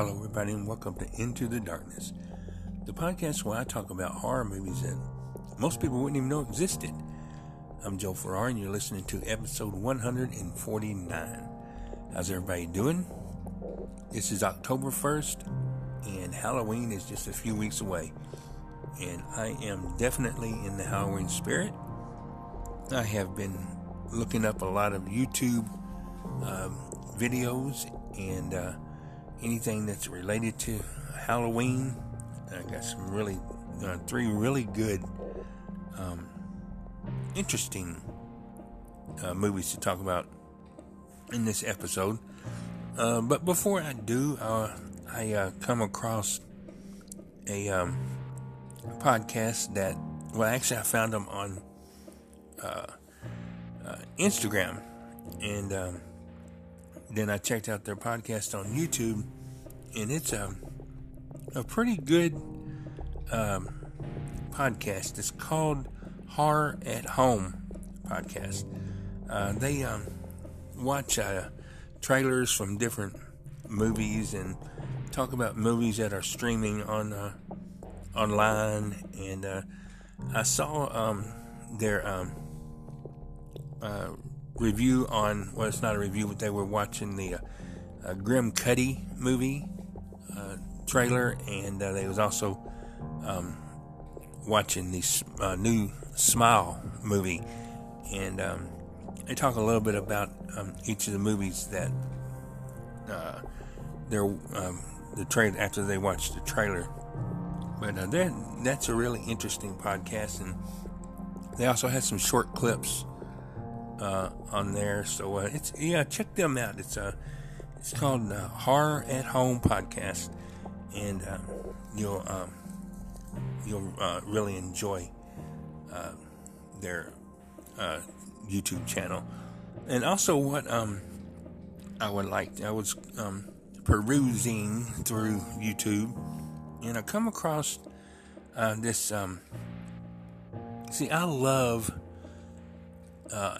Hello, everybody, and welcome to Into the Darkness, the podcast where I talk about horror movies that most people wouldn't even know existed. I'm Joe Farrar, and you're listening to episode 149. How's everybody doing? This is October 1st, and Halloween is just a few weeks away. And I am definitely in the Halloween spirit. I have been looking up a lot of YouTube um, videos and uh, anything that's related to Halloween. I got some really, uh, three really good, um, interesting uh, movies to talk about in this episode. Uh, but before I do, uh, I uh, come across a um, podcast that, well, actually, I found them on uh, Instagram. And um, then I checked out their podcast on YouTube, and it's a a pretty good um, podcast. It's called Horror at Home podcast. Uh, they um, watch uh, trailers from different movies and talk about movies that are streaming on uh, online. And uh, I saw um, their um, uh, review on well, it's not a review, but they were watching the uh, uh, Grimcutty movie uh, trailer, and uh, they was also um, watching the uh, new Smile movie, and um, they talk a little bit about um, each of the movies that uh, they're um, the trailer after they watch the trailer. But that that's a really interesting podcast, and they also had some short clips uh, on there. So uh, it's yeah, check them out. It's a uh, it's called uh, Horror at Home podcast, and uh, you'll um, you'll really enjoy their YouTube channel. And also, what um, I would like, I was um, perusing through YouTube, and I come across this. Um, see, I love uh,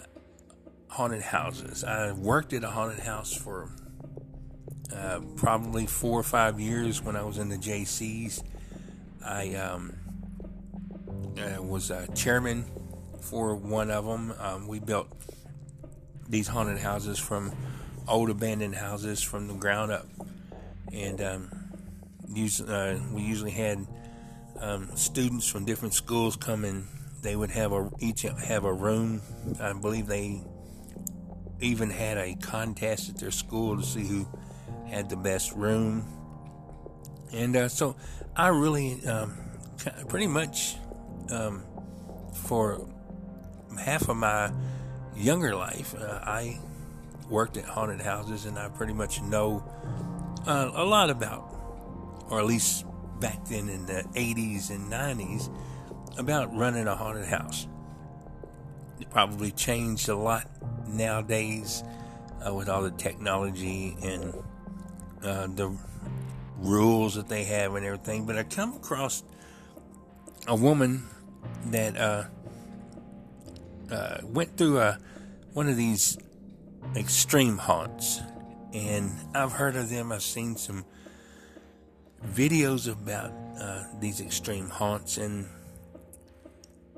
haunted houses. I worked at a haunted house for uh, probably four or five years when I was in the Jaycees. I um, uh, was a chairman for one of them. Um, we built these haunted houses from old abandoned houses from the ground up, and um, uh, we usually had um, students from different schools come in. They would have a each have a room. I believe they even had a contest at their school to see who had the best room. And uh, so I really, um, pretty much, um, for half of my younger life, uh, I worked at haunted houses and I pretty much know uh, a lot about, or at least back then in the 80s and 90s, about running a haunted house. It probably changed a lot nowadays uh, with all the technology and uh, the rules that they have and everything. But I come across a woman that uh, uh went through a, one of these extreme haunts, and I've heard of them. I've seen some videos about uh, these extreme haunts, and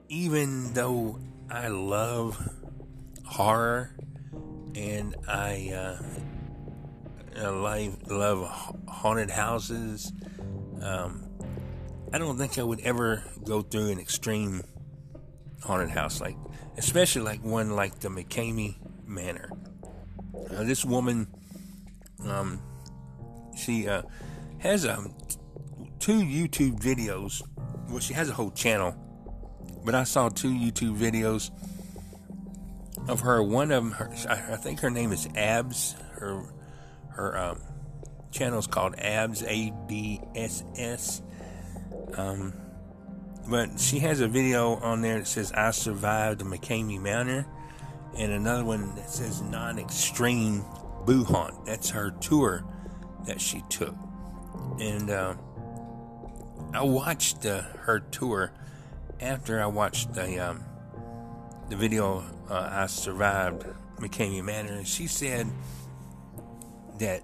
even though I love horror, and I uh, I love haunted houses. Um, I don't think I would ever go through an extreme haunted house like, especially like one like the McKamey Manor. Uh, this woman, um, she uh, has um, two YouTube videos. Well, she has a whole channel, but I saw two YouTube videos of her. One of them, her, I think her name is Abs. Her her um, channel is called Abs A B S S. Um, but she has a video on there that says "I survived the McKamey Manor," and another one that says "Non-Extreme Boo Haunt." That's her tour that she took, and uh, I watched uh, her tour after I watched the um, the video uh, I survived McKamey Manor, and she said that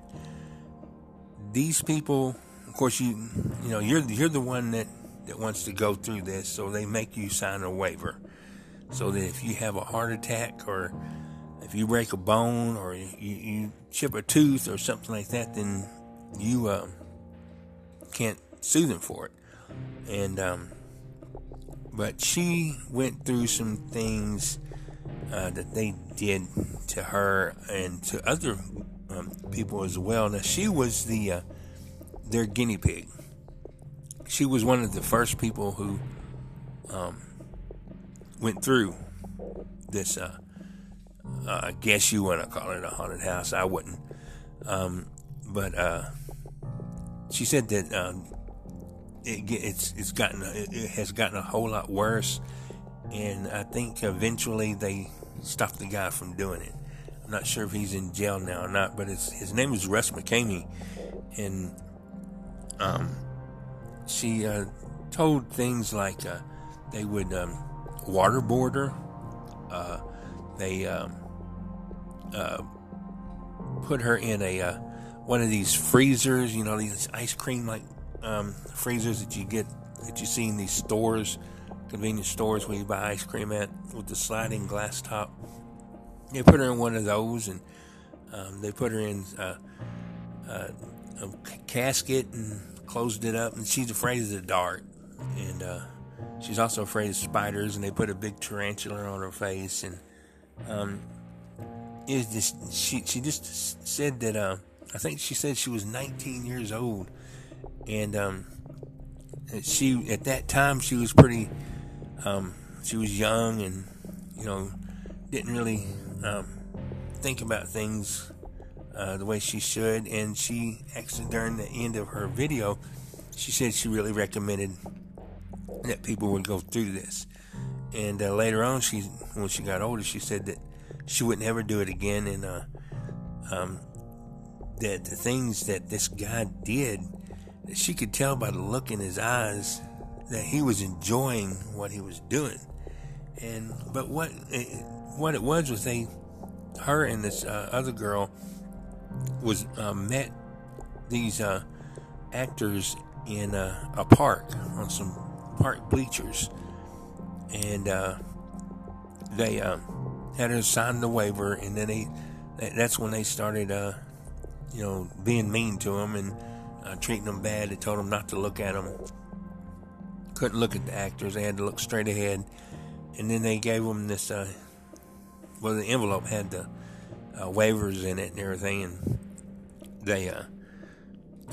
these people, of course, you you know you're you're the one that that wants to go through this, so they make you sign a waiver, so that if you have a heart attack or if you break a bone or you, you chip a tooth or something like that, then you uh, can't sue them for it. And um, but she went through some things uh, that they did to her and to other um, people as well. Now she was the uh, their guinea pig. She was one of the first people who um, went through this. Uh, uh, I guess you want to call it a haunted house. I wouldn't. Um, but uh, she said that it, it's it's gotten it has gotten a whole lot worse, and I think eventually they stopped the guy from doing it. I'm not sure if he's in jail now or not, but his name is Russ McKamey, and um, she uh, told things like uh, they would um, waterboard her. Uh, they um, uh, put her in a uh, one of these freezers, you know, these ice cream like um, freezers that you get that you see in these stores, convenience stores where you buy ice cream at with the sliding glass top. They put her in one of those, and um, they put her in uh, uh, a casket and closed it up. And she's afraid of the dark, and uh, she's also afraid of spiders. And they put a big tarantula on her face, and um, she she just said that uh, I think she said she was 19 years old and um, she at that time she was pretty um, she was young and you know didn't really um, think about things uh, the way she should. And she actually during the end of her video she said she really recommended that people would go through this. And uh, later on she when she got older she said that she would never do it again. And uh, um, that the things that this guy did she could tell by the look in his eyes that he was enjoying what he was doing. And but what it, what it was was they, her and this uh, other girl, was uh, met these uh, actors in uh, a park on some park bleachers, and uh, they uh, had her sign the waiver, and then they that's when they started, you know, being mean to him and uh, treating them bad. They told them not to look at them. Couldn't look at the actors. They had to look straight ahead. And then they gave them this. Uh, well, the envelope had the uh, waivers in it and everything, and they uh,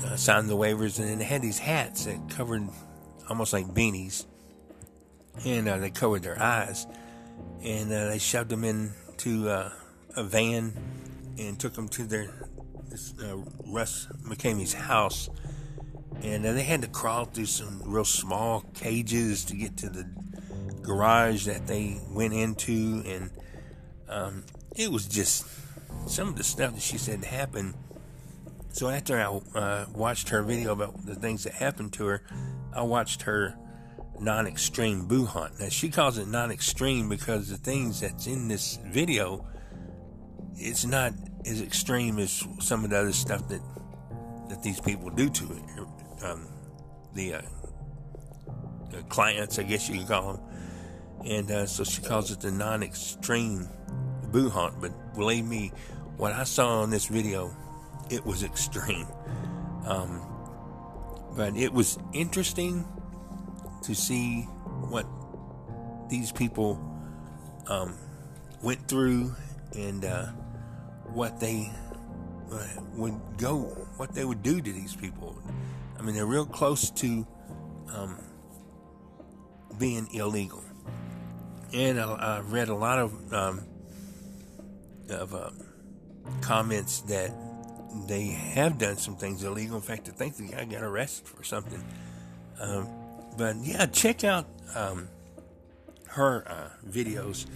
uh, signed the waivers. And then they had these hats that covered almost like beanies, and uh, they covered their eyes. And they shoved them into a van and took them to their this, uh, Russ McKamey's house, and uh, they had to crawl through some real small cages to get to the garage that they went into, and um, it was just some of the stuff that she said happened. So after I uh, watched her video about the things that happened to her, I watched her non-extreme boo hunt. Now she calls it non-extreme because the things that's in this video, it's not as extreme as some of the other stuff that that these people do to it. Um, the, uh, the, clients, I guess you could call them, and uh, so she calls it the non-extreme boo hunt. But believe me, what I saw on this video, it was extreme. Um, but it was interesting to see what these people um, went through and. Uh, what they uh, would go, what they would do to these people. I mean, they're real close to um, being illegal. And I, I, read a lot of um, of uh, comments that they have done some things illegal. In fact, I think the guy got arrested for something. Um, but yeah, check out um, her uh, videos.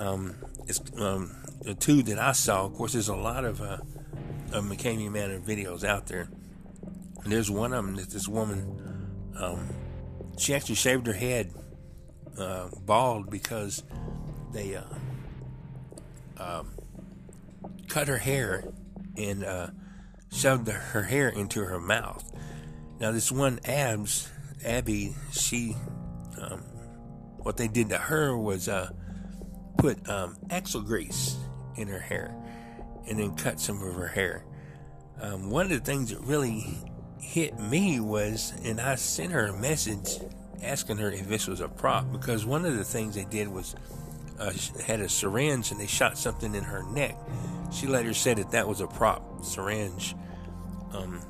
Um, it's um, the two that I saw. Of course, there's a lot of uh, of McKamey Manor videos out there. And there's one of them that this woman, um, she actually shaved her head uh, bald because they uh, um, cut her hair and uh, shoved her hair into her mouth. Now, this one Abs, Abby, she, um, what they did to her was uh, put um, axle grease in her hair and then cut some of her hair. Um, one of the things that really hit me was, and I sent her a message asking her if this was a prop because one of the things they did was uh, had a syringe and they shot something in her neck. She later said that that was a prop syringe. Um,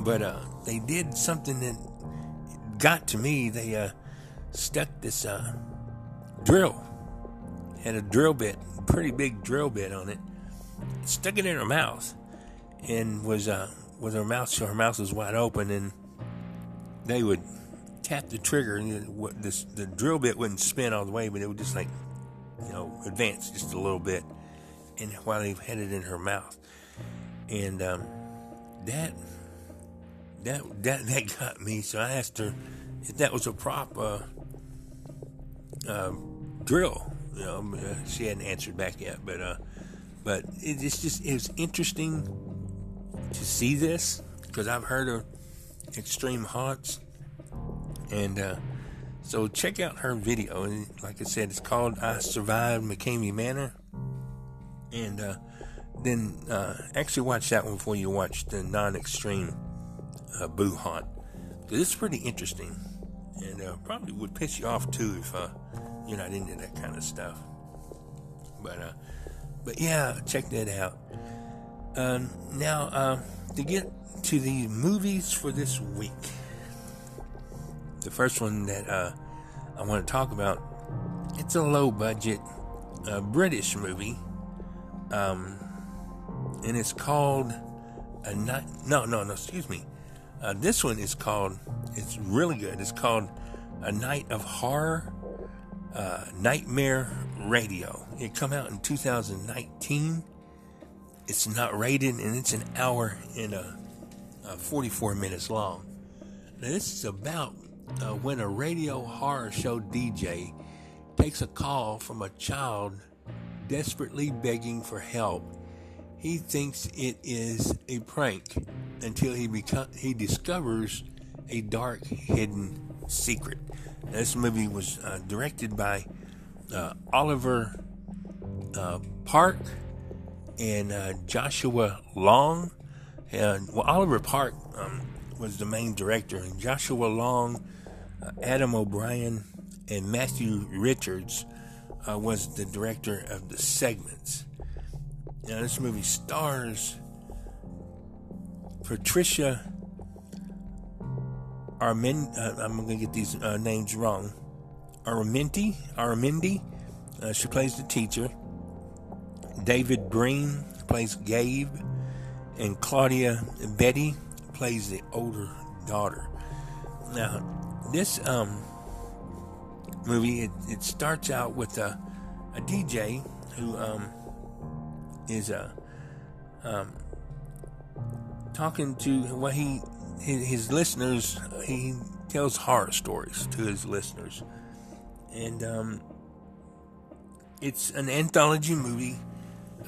but uh, they did something that got to me. They uh, stuck this uh, drill, had a drill bit, pretty big drill bit on it, stuck it in her mouth, and was uh, with her mouth, so her mouth was wide open, and they would tap the trigger, and this, the drill bit wouldn't spin all the way, but it would just like, you know, advance just a little bit, and while they had it in her mouth, and um, that that that that got me. So I asked her if that was a prop uh, uh, drill. Know, uh, she hadn't answered back yet, but uh, but it, it's just it was interesting to see this because I've heard of extreme haunts, and uh, so check out her video. And like I said, it's called "I Survived McKamey Manor," and uh, then uh, actually watch that one before you watch the non-extreme uh, Boo Haunt. It's pretty interesting, and uh, probably would piss you off too if uh, you're not into that kind of stuff. But uh, but yeah, check that out. Um, now uh, to get to the movies for this week, the first one that uh, I want to talk about, it's a low budget uh, British movie, um, and it's called a night. No, no, no. Excuse me. Uh, this one is called, it's really good. It's called A Night of Horror uh, Nightmare Radio. It come out in 2019. It's not rated and it's an hour and a, a 44 minutes long. Now, this is about uh, when a radio horror show DJ takes a call from a child desperately begging for help he thinks it is a prank until he become, he discovers a dark hidden secret. This movie was uh, directed by uh, Oliver uh, Park and uh, Joshua Long. And well, Oliver Park um, was the main director, and Joshua Long, uh, Adam O'Brien, and Matthew Richards uh, was the director of the segments. Now, this movie stars Patricia Armin. Uh, I'm going to get these uh, names wrong. Armenti. Armindi. Uh, she plays the teacher. David Breen plays Gabe. And Claudia Betty plays the older daughter. Now, this um, movie, it, it starts out with a, a DJ who um, is uh, um, talking to what he his, listeners. He tells horror stories to his listeners, and um, it's an anthology movie.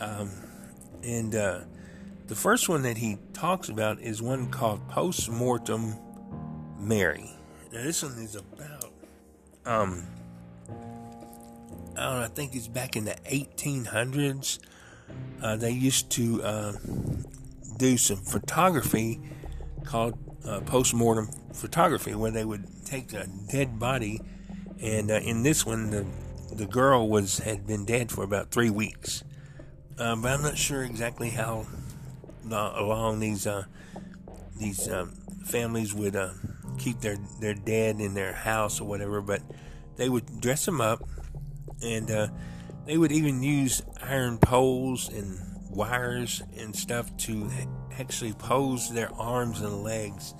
Um, and uh, the first one that he talks about is one called Post Mortem Mary. Now this one is about um I don't know, I think it's back in the 1800s uh, they used to uh, do some photography called uh, post-mortem photography where they would take a dead body and uh, in this one the the girl was had been dead for about three weeks. Uh, but I'm not sure exactly how long these uh, these um, families would keep their their dead in their house or whatever but they would dress them up and they would even use iron poles and wires and stuff to actually pose their arms and legs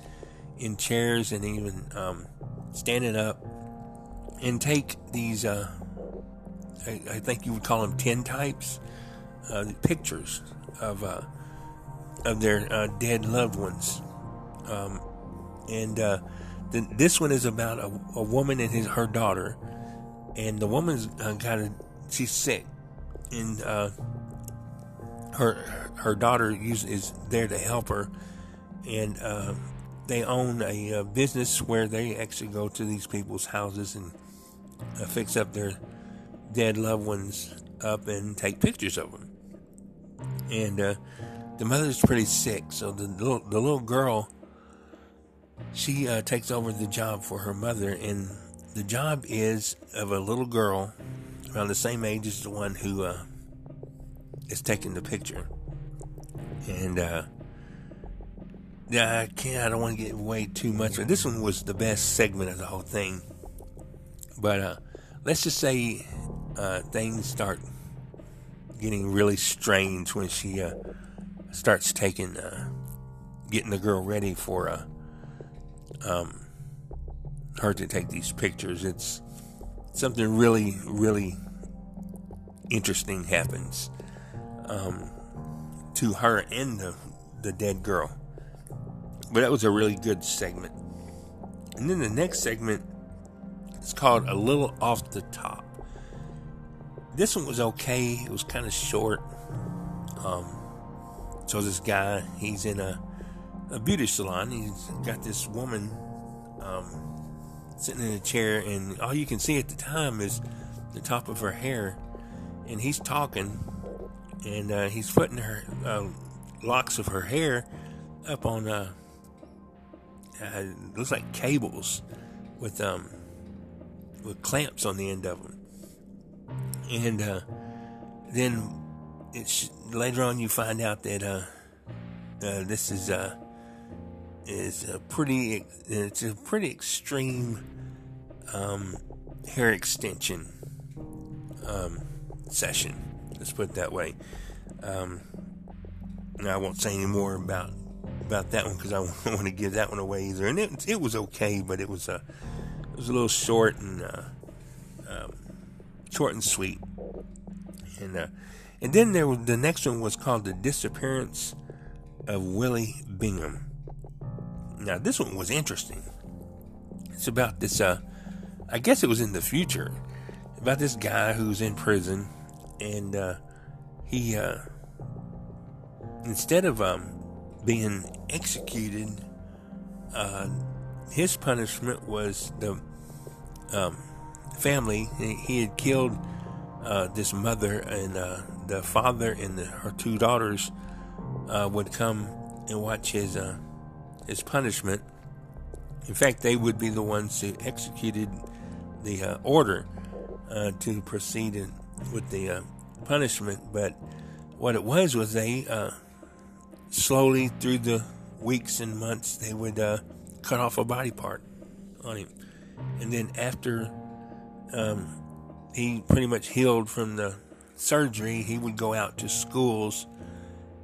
in chairs and even um, standing up and take these, uh, I, I, think you would call them tintypes, uh, pictures of uh, of their uh, dead loved ones. Um, and uh, the, this one is about a, a woman and his, her daughter, and the woman's uh, got a she's sick, and her her daughter is there to help her, and uh, they own a, uh, business where they actually go to these people's houses and uh, fix up their dead loved ones up and take pictures of them. And uh, the mother's pretty sick, so the little, the little girl she uh, takes over the job for her mother, and the job is of a little girl around the same age as the one who uh, is taking the picture. And uh, yeah, I can't. I don't want to get away too much. But this one was the best segment of the whole thing. But uh, let's just say uh, things start getting really strange when she uh, starts taking, uh, getting the girl ready for uh, um, her to take these pictures. It's something really, really interesting happens um, to her and the, the dead girl. But that was a really good segment. And then the next segment is called A Little Off the Top. This one was okay. It was kind of short. Um, so this guy, he's in a, a beauty salon. He's got this woman um, sitting in a chair, and all you can see at the time is the top of her hair. And he's talking, and uh, he's putting her uh, locks of her hair up on uh, uh, looks like cables with um with clamps on the end of them, and uh, then it's later on you find out that uh, this is uh is a pretty it's a pretty extreme um, hair extension um, session. Let's put it that way. Um, I won't say any more about about that one because I don't want to give that one away either. And it, it was okay, but it was a it was a little short and uh, um, short and sweet. And uh, and then there was the next one was called the disappearance of Willie Bingham. Now, this one was interesting. It's about this, uh, I guess it was in the future, about this guy who's in prison, and uh, he, uh, instead of um, being executed, uh, his punishment was the um, family. He had killed uh, this mother, and uh, the father and the, her two daughters uh, would come and watch his his punishment. In fact, they would be the ones who executed the order to proceed in, with the uh, punishment. But what it was was they uh, slowly, through the weeks and months, they would uh, cut off a body part on him. And then after um, he pretty much healed from the surgery, he would go out to schools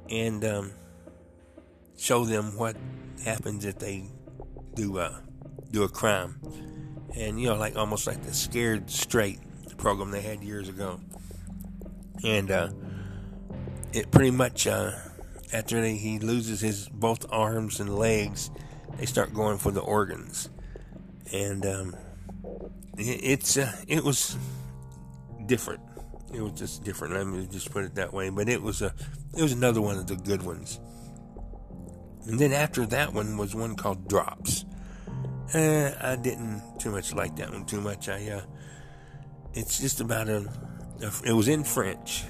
and um, show them what happens if they do a do a crime, and you know, like almost like the Scared Straight program they had years ago, and uh, it pretty much uh, after they, he loses his both arms and legs, they start going for the organs, and um, it, it's uh, it was different. It was just different. Let me just put it that way. But it was a it was another one of the good ones. And then after that one was one called Drops. Uh, I didn't too much like that one too much. I uh, it's just about a, a it was in French.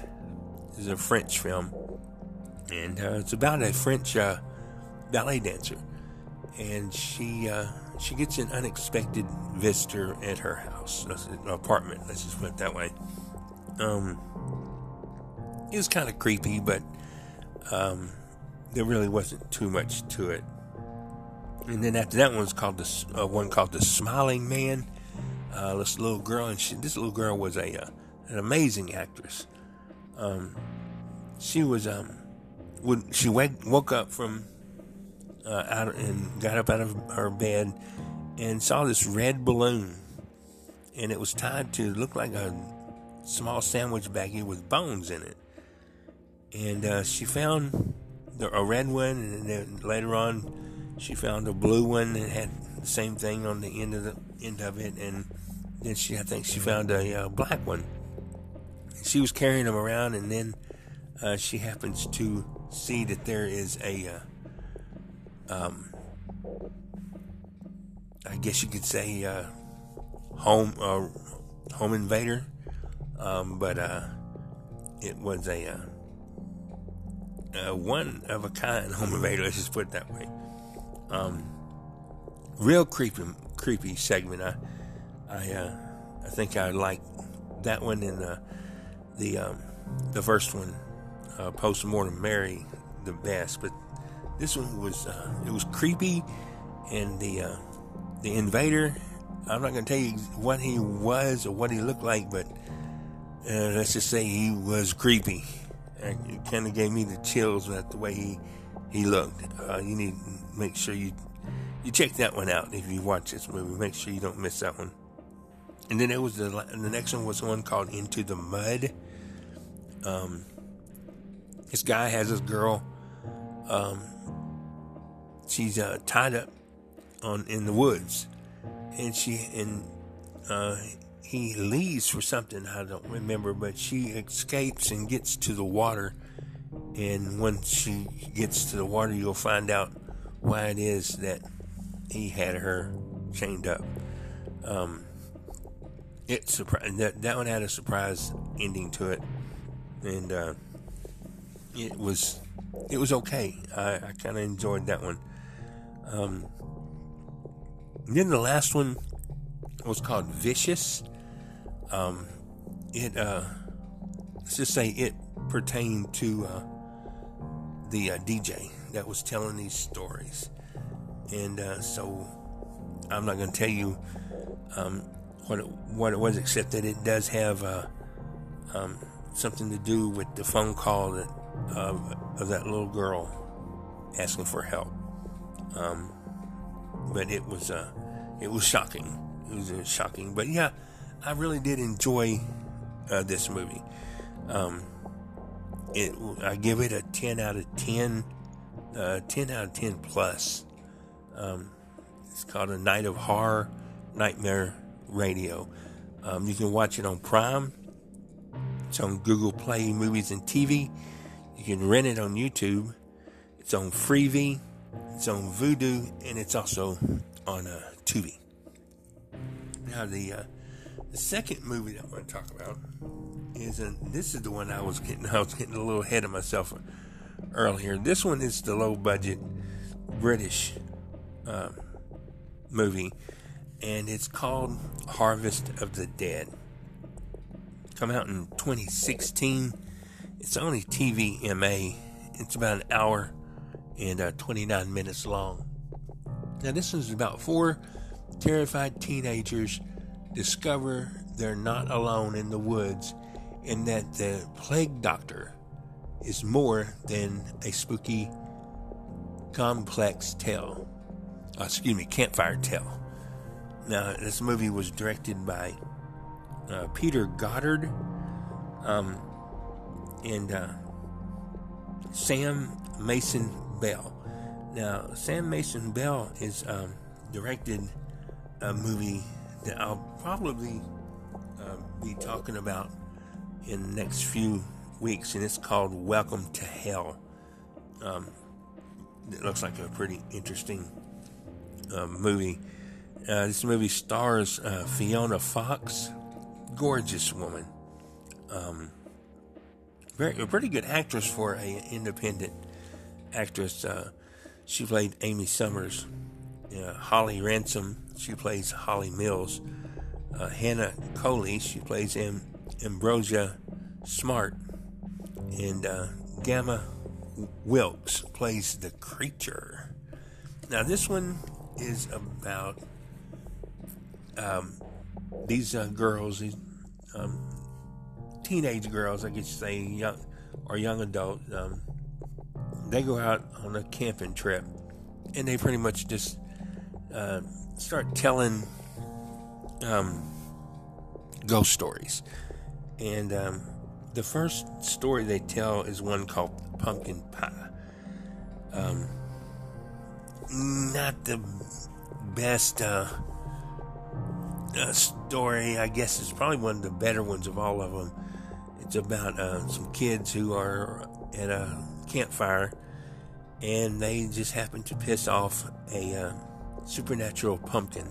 It's a French film, and uh, it's about a French uh, ballet dancer, and she uh, she gets an unexpected visitor at her house, apartment. Let's just put it that way. Um, it was kind of creepy, but um, there really wasn't too much to it. And then after that one was called the uh, one called the Smiling Man. Uh, this little girl, and she, this little girl was a uh, an amazing actress. Um, she was um, when she wake, woke up from uh, out and got up out of her bed and saw this red balloon, and it was tied to look like a small sandwich baggie with bones in it. And uh, she found a red one, and then later on, she found a blue one that had the same thing on the end of the end of it, and then she, I think, she found a uh, black one. She was carrying them around, and then uh, she happens to see that there is a, uh, um, I guess you could say, uh, home uh, home invader, um, but uh, it was a, a one of a kind home invader. Let's just put it that way. Um, real creepy, creepy segment. I, I, uh, I think I like that one and the the um, the first one, uh, post mortem Mary, the best. But this one was uh, it was creepy, and the uh, the invader. I'm not to tell you what he was or what he looked like, but uh, let's just say he was creepy. And it kind of gave me the chills at the way he he looked. Uh, you need to make sure you you check that one out if you watch this movie. Make sure you don't miss that one. And then there was the the next one was one called Into the Mud. Um, this guy has this girl. Um, she's uh, tied up on in the woods, and she and uh, he leaves for something I don't remember, but she escapes and gets to the water. And when she gets to the water, you'll find out why it is that he had her chained up. Um, it surprised that that one had a surprise ending to it, and uh, it was it was okay. I, I kind of enjoyed that one. Um, then the last one was called Vicious. Um, it uh, let's just say it pertained to uh, the uh, DJ that was telling these stories, and uh, so I'm not going to tell you um, what it, what it was, except that it does have uh, um, something to do with the phone call that of that little girl asking for help. Um, but it was uh, it was shocking. It was uh, shocking. But yeah, I really did enjoy uh, this movie. Um, it, I give it a 10 out of 10, uh, 10 out of 10 plus. Um, it's called A Night of Horror Nightmare Radio. Um, you can watch it on Prime. It's on Google Play Movies and TV. You can rent it on YouTube. It's on Freevee. It's on Vudu, and it's also on uh, Tubi. Now the uh, the second movie that I want to talk about is, and this is the one I was getting. I was getting a little ahead of myself earlier. This one is the low budget British uh, movie, and it's called Harvest of the Dead. Come out in 2016. It's only TVMA. It's about an hour and uh, 29 minutes long. Now, this is about four terrified teenagers discover they're not alone in the woods and that the plague doctor is more than a spooky, complex tale. Uh, excuse me, campfire tale. Now, this movie was directed by uh, Peter Goddard um, and uh, Sam Mason Bell. Now, Sam Mason Bell is um, directed a movie that I'll probably uh, be talking about in the next few weeks, and it's called Welcome to Hell. Um, it looks like a pretty interesting uh, movie. Uh, this movie stars uh, Fiona Fox, gorgeous woman. Um, very, a pretty good actress for an independent actress. Uh, she played Amy Summers. Holly Ransom, she plays Holly Mills. Uh, Hannah Coley, she plays Am- Ambrosia Smart. And uh, Gemma Wilkes plays the creature. Now, this one is about um, these uh, girls, these um, teenage girls, I guess you say, young or young adult. Um, they go out on a camping trip, and they pretty much just uh, start telling um, ghost stories. And um, the first story they tell is one called Pumpkin Pie. Um, not the best uh, uh, story, I guess is probably one of the better ones of all of them. It's about uh, some kids who are at a campfire, and they just happen to piss off a uh, supernatural pumpkin,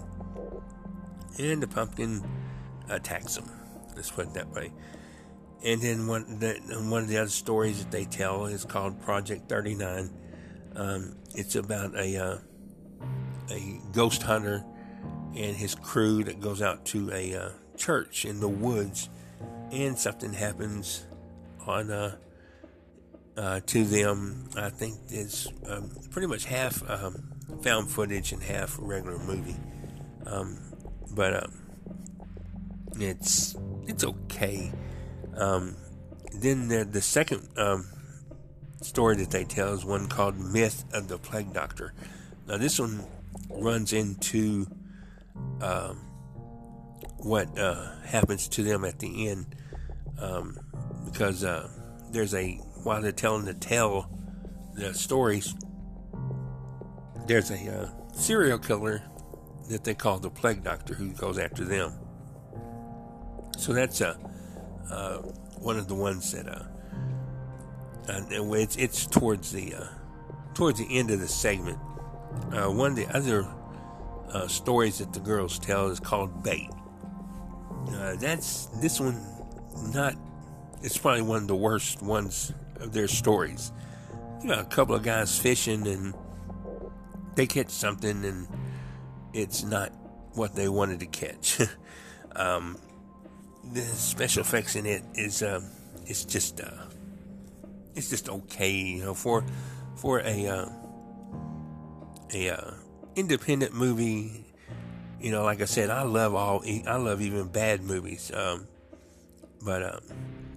and the pumpkin attacks them. Let's put it that way. And then one, the, one of the other stories that they tell is called Project 39. Um, it's about a uh, a ghost hunter and his crew that goes out to a uh, church in the woods, and something happens on uh, uh, to them. I think it's um, pretty much half um, found footage and half regular movie, um, but um, it's it's okay. Um, then the the second um, story that they tell is one called "Myth of the Plague Doctor." Now this one runs into um, what uh, happens to them at the end um, because uh, there's a while they're telling the tale the stories there's a uh, serial killer that they call the plague doctor who goes after them. So that's uh, uh one of the ones that uh, it's, it's towards the uh, towards the end of the segment. Uh, one of the other uh, stories that the girls tell is called Bait. Uh, that's this one, not. It's probably one of the worst ones of their stories. You know, a couple of guys fishing and they catch something and it's not what they wanted to catch. um, the special effects in it is um, it's just uh, it's just okay, you know, for for a uh, a uh, independent movie. You know, like I said, I love all. I love even bad movies. Um, but um,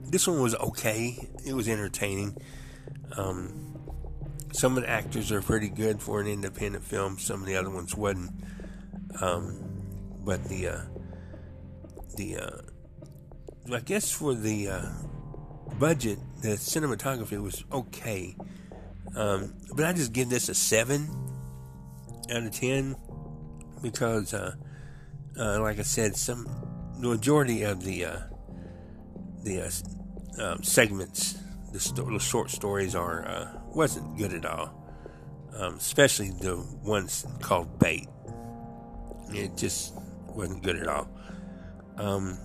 this one was okay. It was entertaining. Um, some of the actors are pretty good for an independent film. Some of the other ones wasn't. Um, but the uh, the uh, I guess for the uh, budget, the cinematography was okay. Um, but I just give this a seven out of 10 because, uh, uh, like I said, some the majority of the uh, the uh, um, segments, the, sto- the, short stories are uh, wasn't good at all. Um, especially the ones called bait. It just wasn't good at all. Um,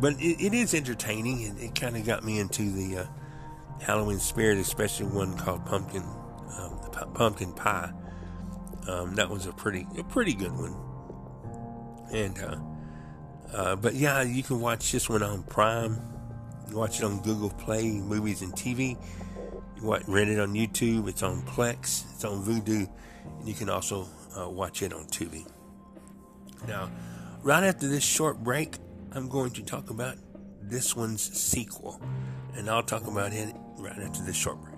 but it, it is entertaining, and it kind of got me into the uh, Halloween spirit, especially one called Pumpkin um, Pumpkin Pie. Um, that was a pretty a pretty good one. And uh, uh, but yeah, you can watch this one on Prime. You watch it on Google Play Movies and TV. You watch, rent it on YouTube. It's on Plex. It's on Vudu, and you can also uh, watch it on Tubi. Now, right after this short break, I'm going to talk about this one's sequel, and I'll talk about it right after this short break.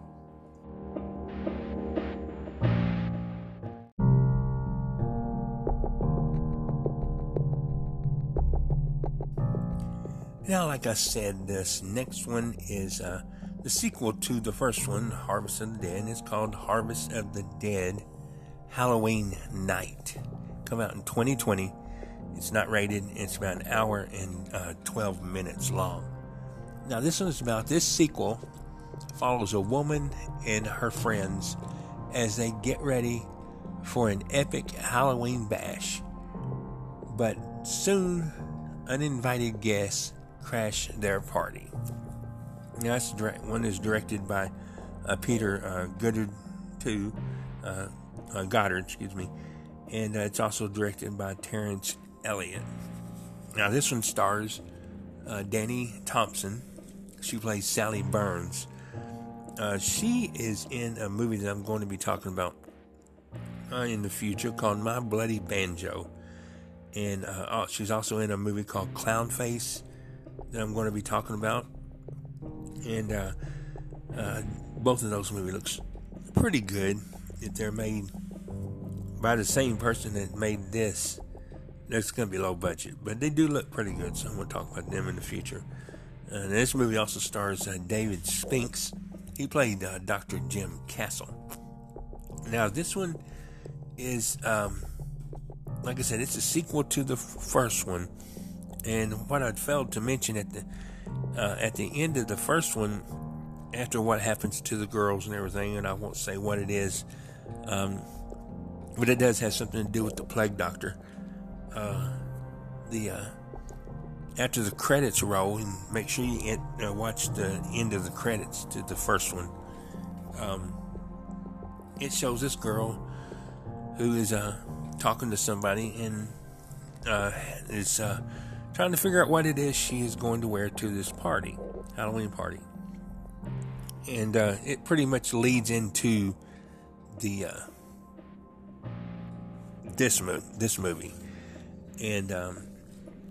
Now, like I said, this next one is uh, the sequel to the first one, Harvest of the Dead. It's called Harvest of the Dead Halloween Night. Come out in 2020. It's not rated. It's about an hour and uh, 12 minutes long. Now, this one is about this sequel follows a woman and her friends as they get ready for an epic Halloween bash. But soon, uninvited guests crash their party. That's direct, one is directed by uh, Peter uh, Goddard, too, uh, uh, Goddard, excuse me, and uh, it's also directed by Terrence Elliott. Now, this one stars uh, Dani Thompson. She plays Sally Burns. she is in a movie that I'm going to be talking about in the future called My Bloody Banjo. And she's also in a movie called Clown Face that I'm going to be talking about, and uh, uh, both of those movies looks pretty good. If they're made by the same person that made this, that's going to be low budget, but they do look pretty good. So I'm going to talk about them in the future. And this movie also stars uh, David Spinks. He played uh, Dr. Jim Castle. Now this one is, um, like I said, it's a sequel to the f- first one and what I failed to mention at the uh, at the end of the first one after what happens to the girls and everything, and I won't say what it is, um, but it does have something to do with the plague doctor. Uh, the uh, after the credits roll, and make sure you uh, watch the end of the credits to the first one. Um, it shows this girl who is uh, talking to somebody and uh, is uh, trying to figure out what it is she is going to wear to this party, Halloween party. And uh, it pretty much leads into the uh, this mo- this movie, and um,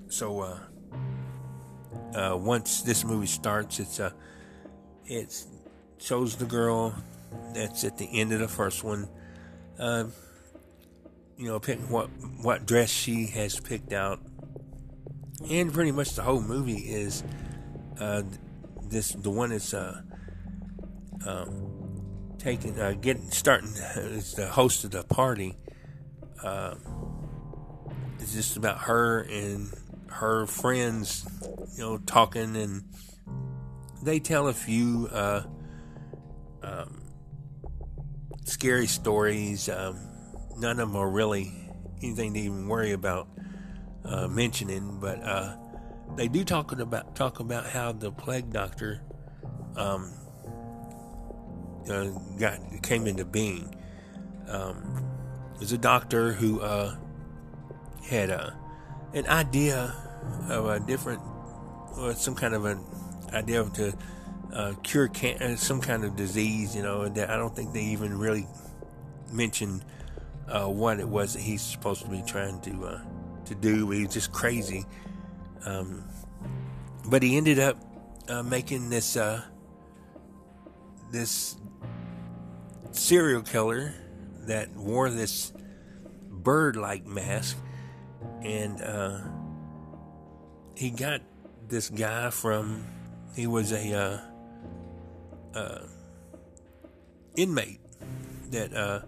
so uh, uh, once this movie starts, it's a uh, it shows the girl that's at the end of the first one. Uh, you know, pick what what dress she has picked out, and pretty much the whole movie is uh, this the one that's uh, um, taking uh, getting starting is the host of the party. Uh, it's just about her and her friends, you know, talking, and they tell a few uh, um, scary stories. Um, none of them are really anything to even worry about uh, mentioning, but uh, they do talk about talk about how the plague doctor um, uh, got came into being. Um, there's a doctor who uh, had a an idea of a different, or some kind of an idea to uh, cure can- uh, some kind of disease. You know that I don't think they even really mentioned uh, what it was that he's supposed to be trying to uh, to do. He was just crazy. Um, but he ended up uh, making this uh, this serial killer that wore this bird-like mask, and uh, he got this guy from. He was a uh, inmate that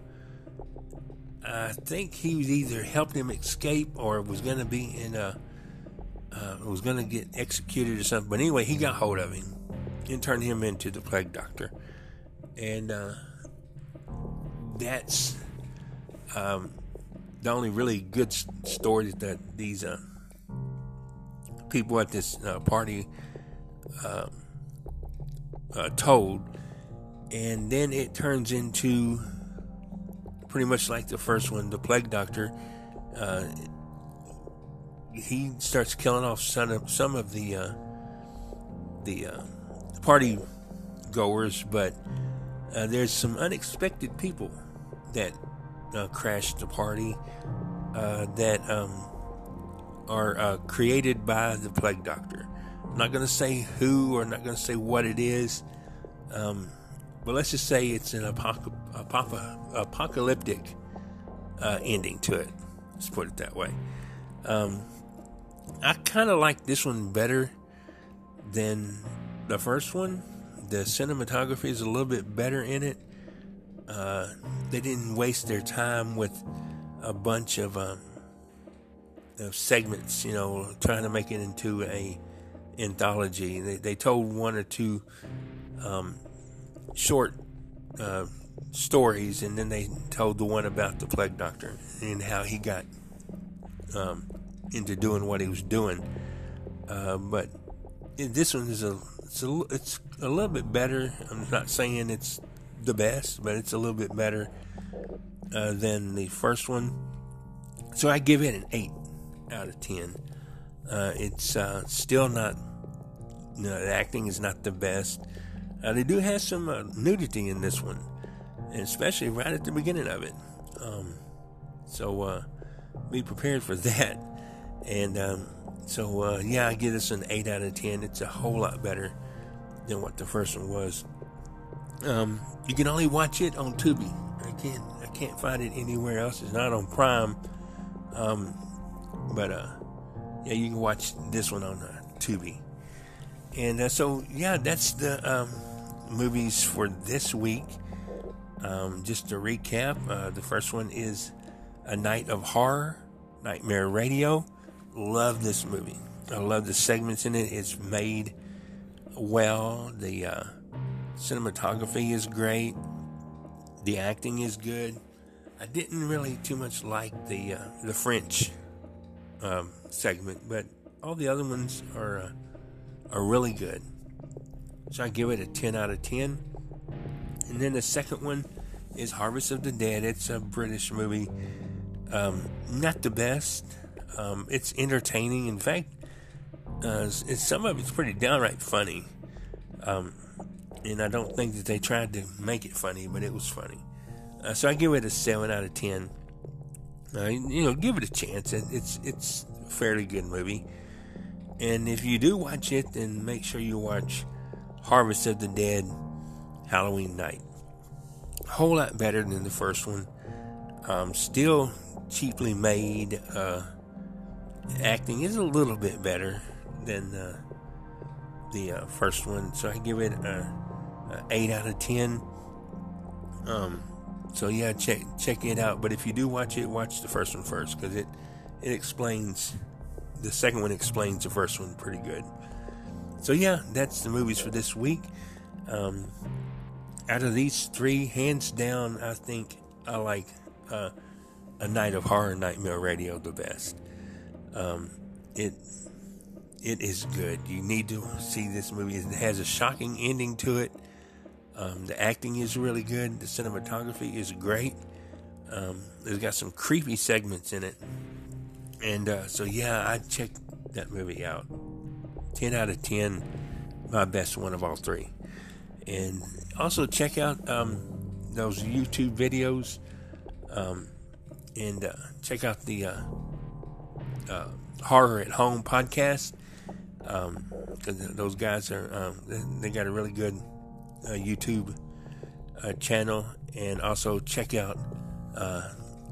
I think he was either helped him escape or was going to be in a uh, was going to get executed or something. But anyway, he got hold of him and turned him into the plague doctor, and uh, that's um, the only really good story that these uh, people at this uh, party um, uh, told, and then it turns into pretty much like the first one, the plague doctor. Uh, he starts killing off some of, some of the uh, the uh, party goers, but uh, there's some unexpected people that uh, crash the party uh, that um, are created by the plague doctor. I'm not going to say who or not going to say what it is. Um, but let's just say it's an apocalyptic uh, ending to it. Let's put it that way. Um, I kind of like this one better than the first one. The cinematography is a little bit better in it. Uh, they didn't waste their time with a bunch of, um, of segments, you know, trying to make it into a anthology. They, they told one or two um, short uh, stories, and then they told the one about the plague doctor and how he got um, into doing what he was doing. Uh, but this one is a it's, a it's a little bit better. I'm not saying it's the best, but it's a little bit better uh, than the first one. So I give it an eight out of ten. Uh, it's uh, still not. You know, the acting is not the best. Uh, they do have some uh, nudity in this one, especially right at the beginning of it. Um, so uh, be prepared for that. And um, so, uh, yeah, I give this an 8 out of 10. It's a whole lot better than what the first one was. Um, you can only watch it on Tubi. I can't I can't find it anywhere else. It's not on Prime. Um, but uh, yeah, you can watch this one on uh, Tubi. And uh, so, yeah, that's the um, movies for this week. Um, just to recap, uh, the first one is A Night of Horror, Nightmare Radio. Love this movie. I love the segments in it. It's made well. The uh, Cinematography is great. The acting is good. I didn't really too much like the uh, the French um, segment, but all the other ones are uh, are really good. So I give it a 10 out of 10. And then the second one is Harvest of the Dead. It's a British movie. Um, not the best. Um, it's entertaining. In fact, uh, it's, some of it's pretty downright funny. Um, and I don't think that they tried to make it funny, but it was funny. Uh, so I give it a seven out of ten. Uh, you know, give it a chance. It, it's it's a fairly good movie. And if you do watch it, then make sure you watch Harvest of the Dead Halloween Night. A whole lot better than the first one. Um, still cheaply made. Uh, acting is a little bit better than uh, the uh, first one, so I give it a, a eight out of ten. Um, so yeah, check check it out. But if you do watch it, watch the first one first because it it explains the second one explains the first one pretty good. So yeah, that's the movies for this week. Um, out of these three, hands down, I think I like uh, a Night of Horror Nightmare Radio the best. Um, it it is good. You need to see this movie. It has a shocking ending to it. Um, the acting is really good. The cinematography is great. Um, it's got some creepy segments in it. And uh, so, yeah, I checked that movie out. 10 out of 10, my best one of all three. And also check out um, those YouTube videos um, and uh, check out the uh, uh Horror at Home podcast. Um, those guys are, um, they got a really good uh, YouTube uh, channel. And also check out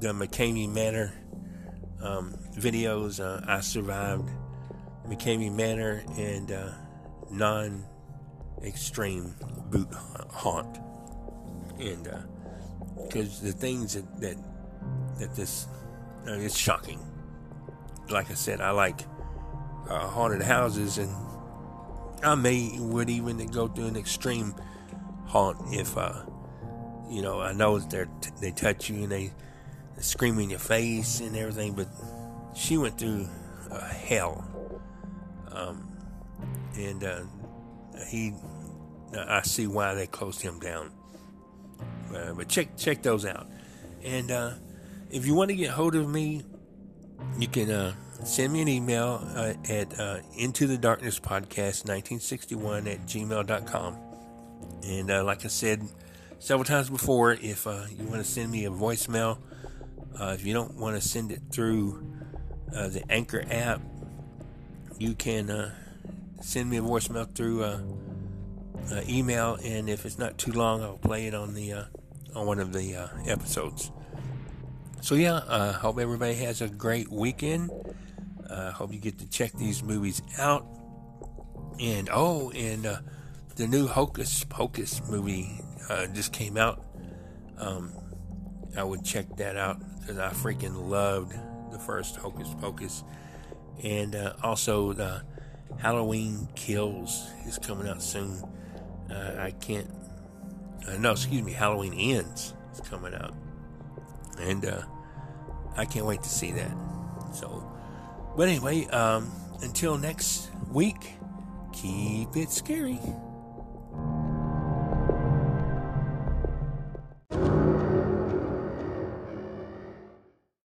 the McKamey Manor um, videos. Uh, I survived McKamey Manor and uh, non extreme haunt. And because uh, the things that, that, that this, uh, it's shocking. Like I said, I like uh, haunted houses, and I may would even go to an extreme haunt if, uh, you know, I know they they touch you and they scream in your face and everything, but she went through uh, hell. Um, and uh, he, I see why they closed him down. Uh, but check check those out. And uh, if you want to get hold of me, you can uh, send me an email uh, at uh, into the darkness podcast 1961 at gmail.com. And like I said several times before, if you want to send me a voicemail, uh, if you don't want to send it through uh, the Anchor app, you can uh, send me a voicemail through uh, uh, email, and if it's not too long, I'll play it on the uh, on one of the episodes. So yeah, I hope everybody has a great weekend. I hope you get to check these movies out. And oh, and the new Hocus Pocus movie just came out. Um, I would check that out because I freaking loved the first Hocus Pocus. And uh, also, the Halloween Kills is coming out soon. Uh, I can't. Uh, no, excuse me. Halloween Ends is coming out, and uh, I can't wait to see that. So, but anyway, um, until next week, keep it scary.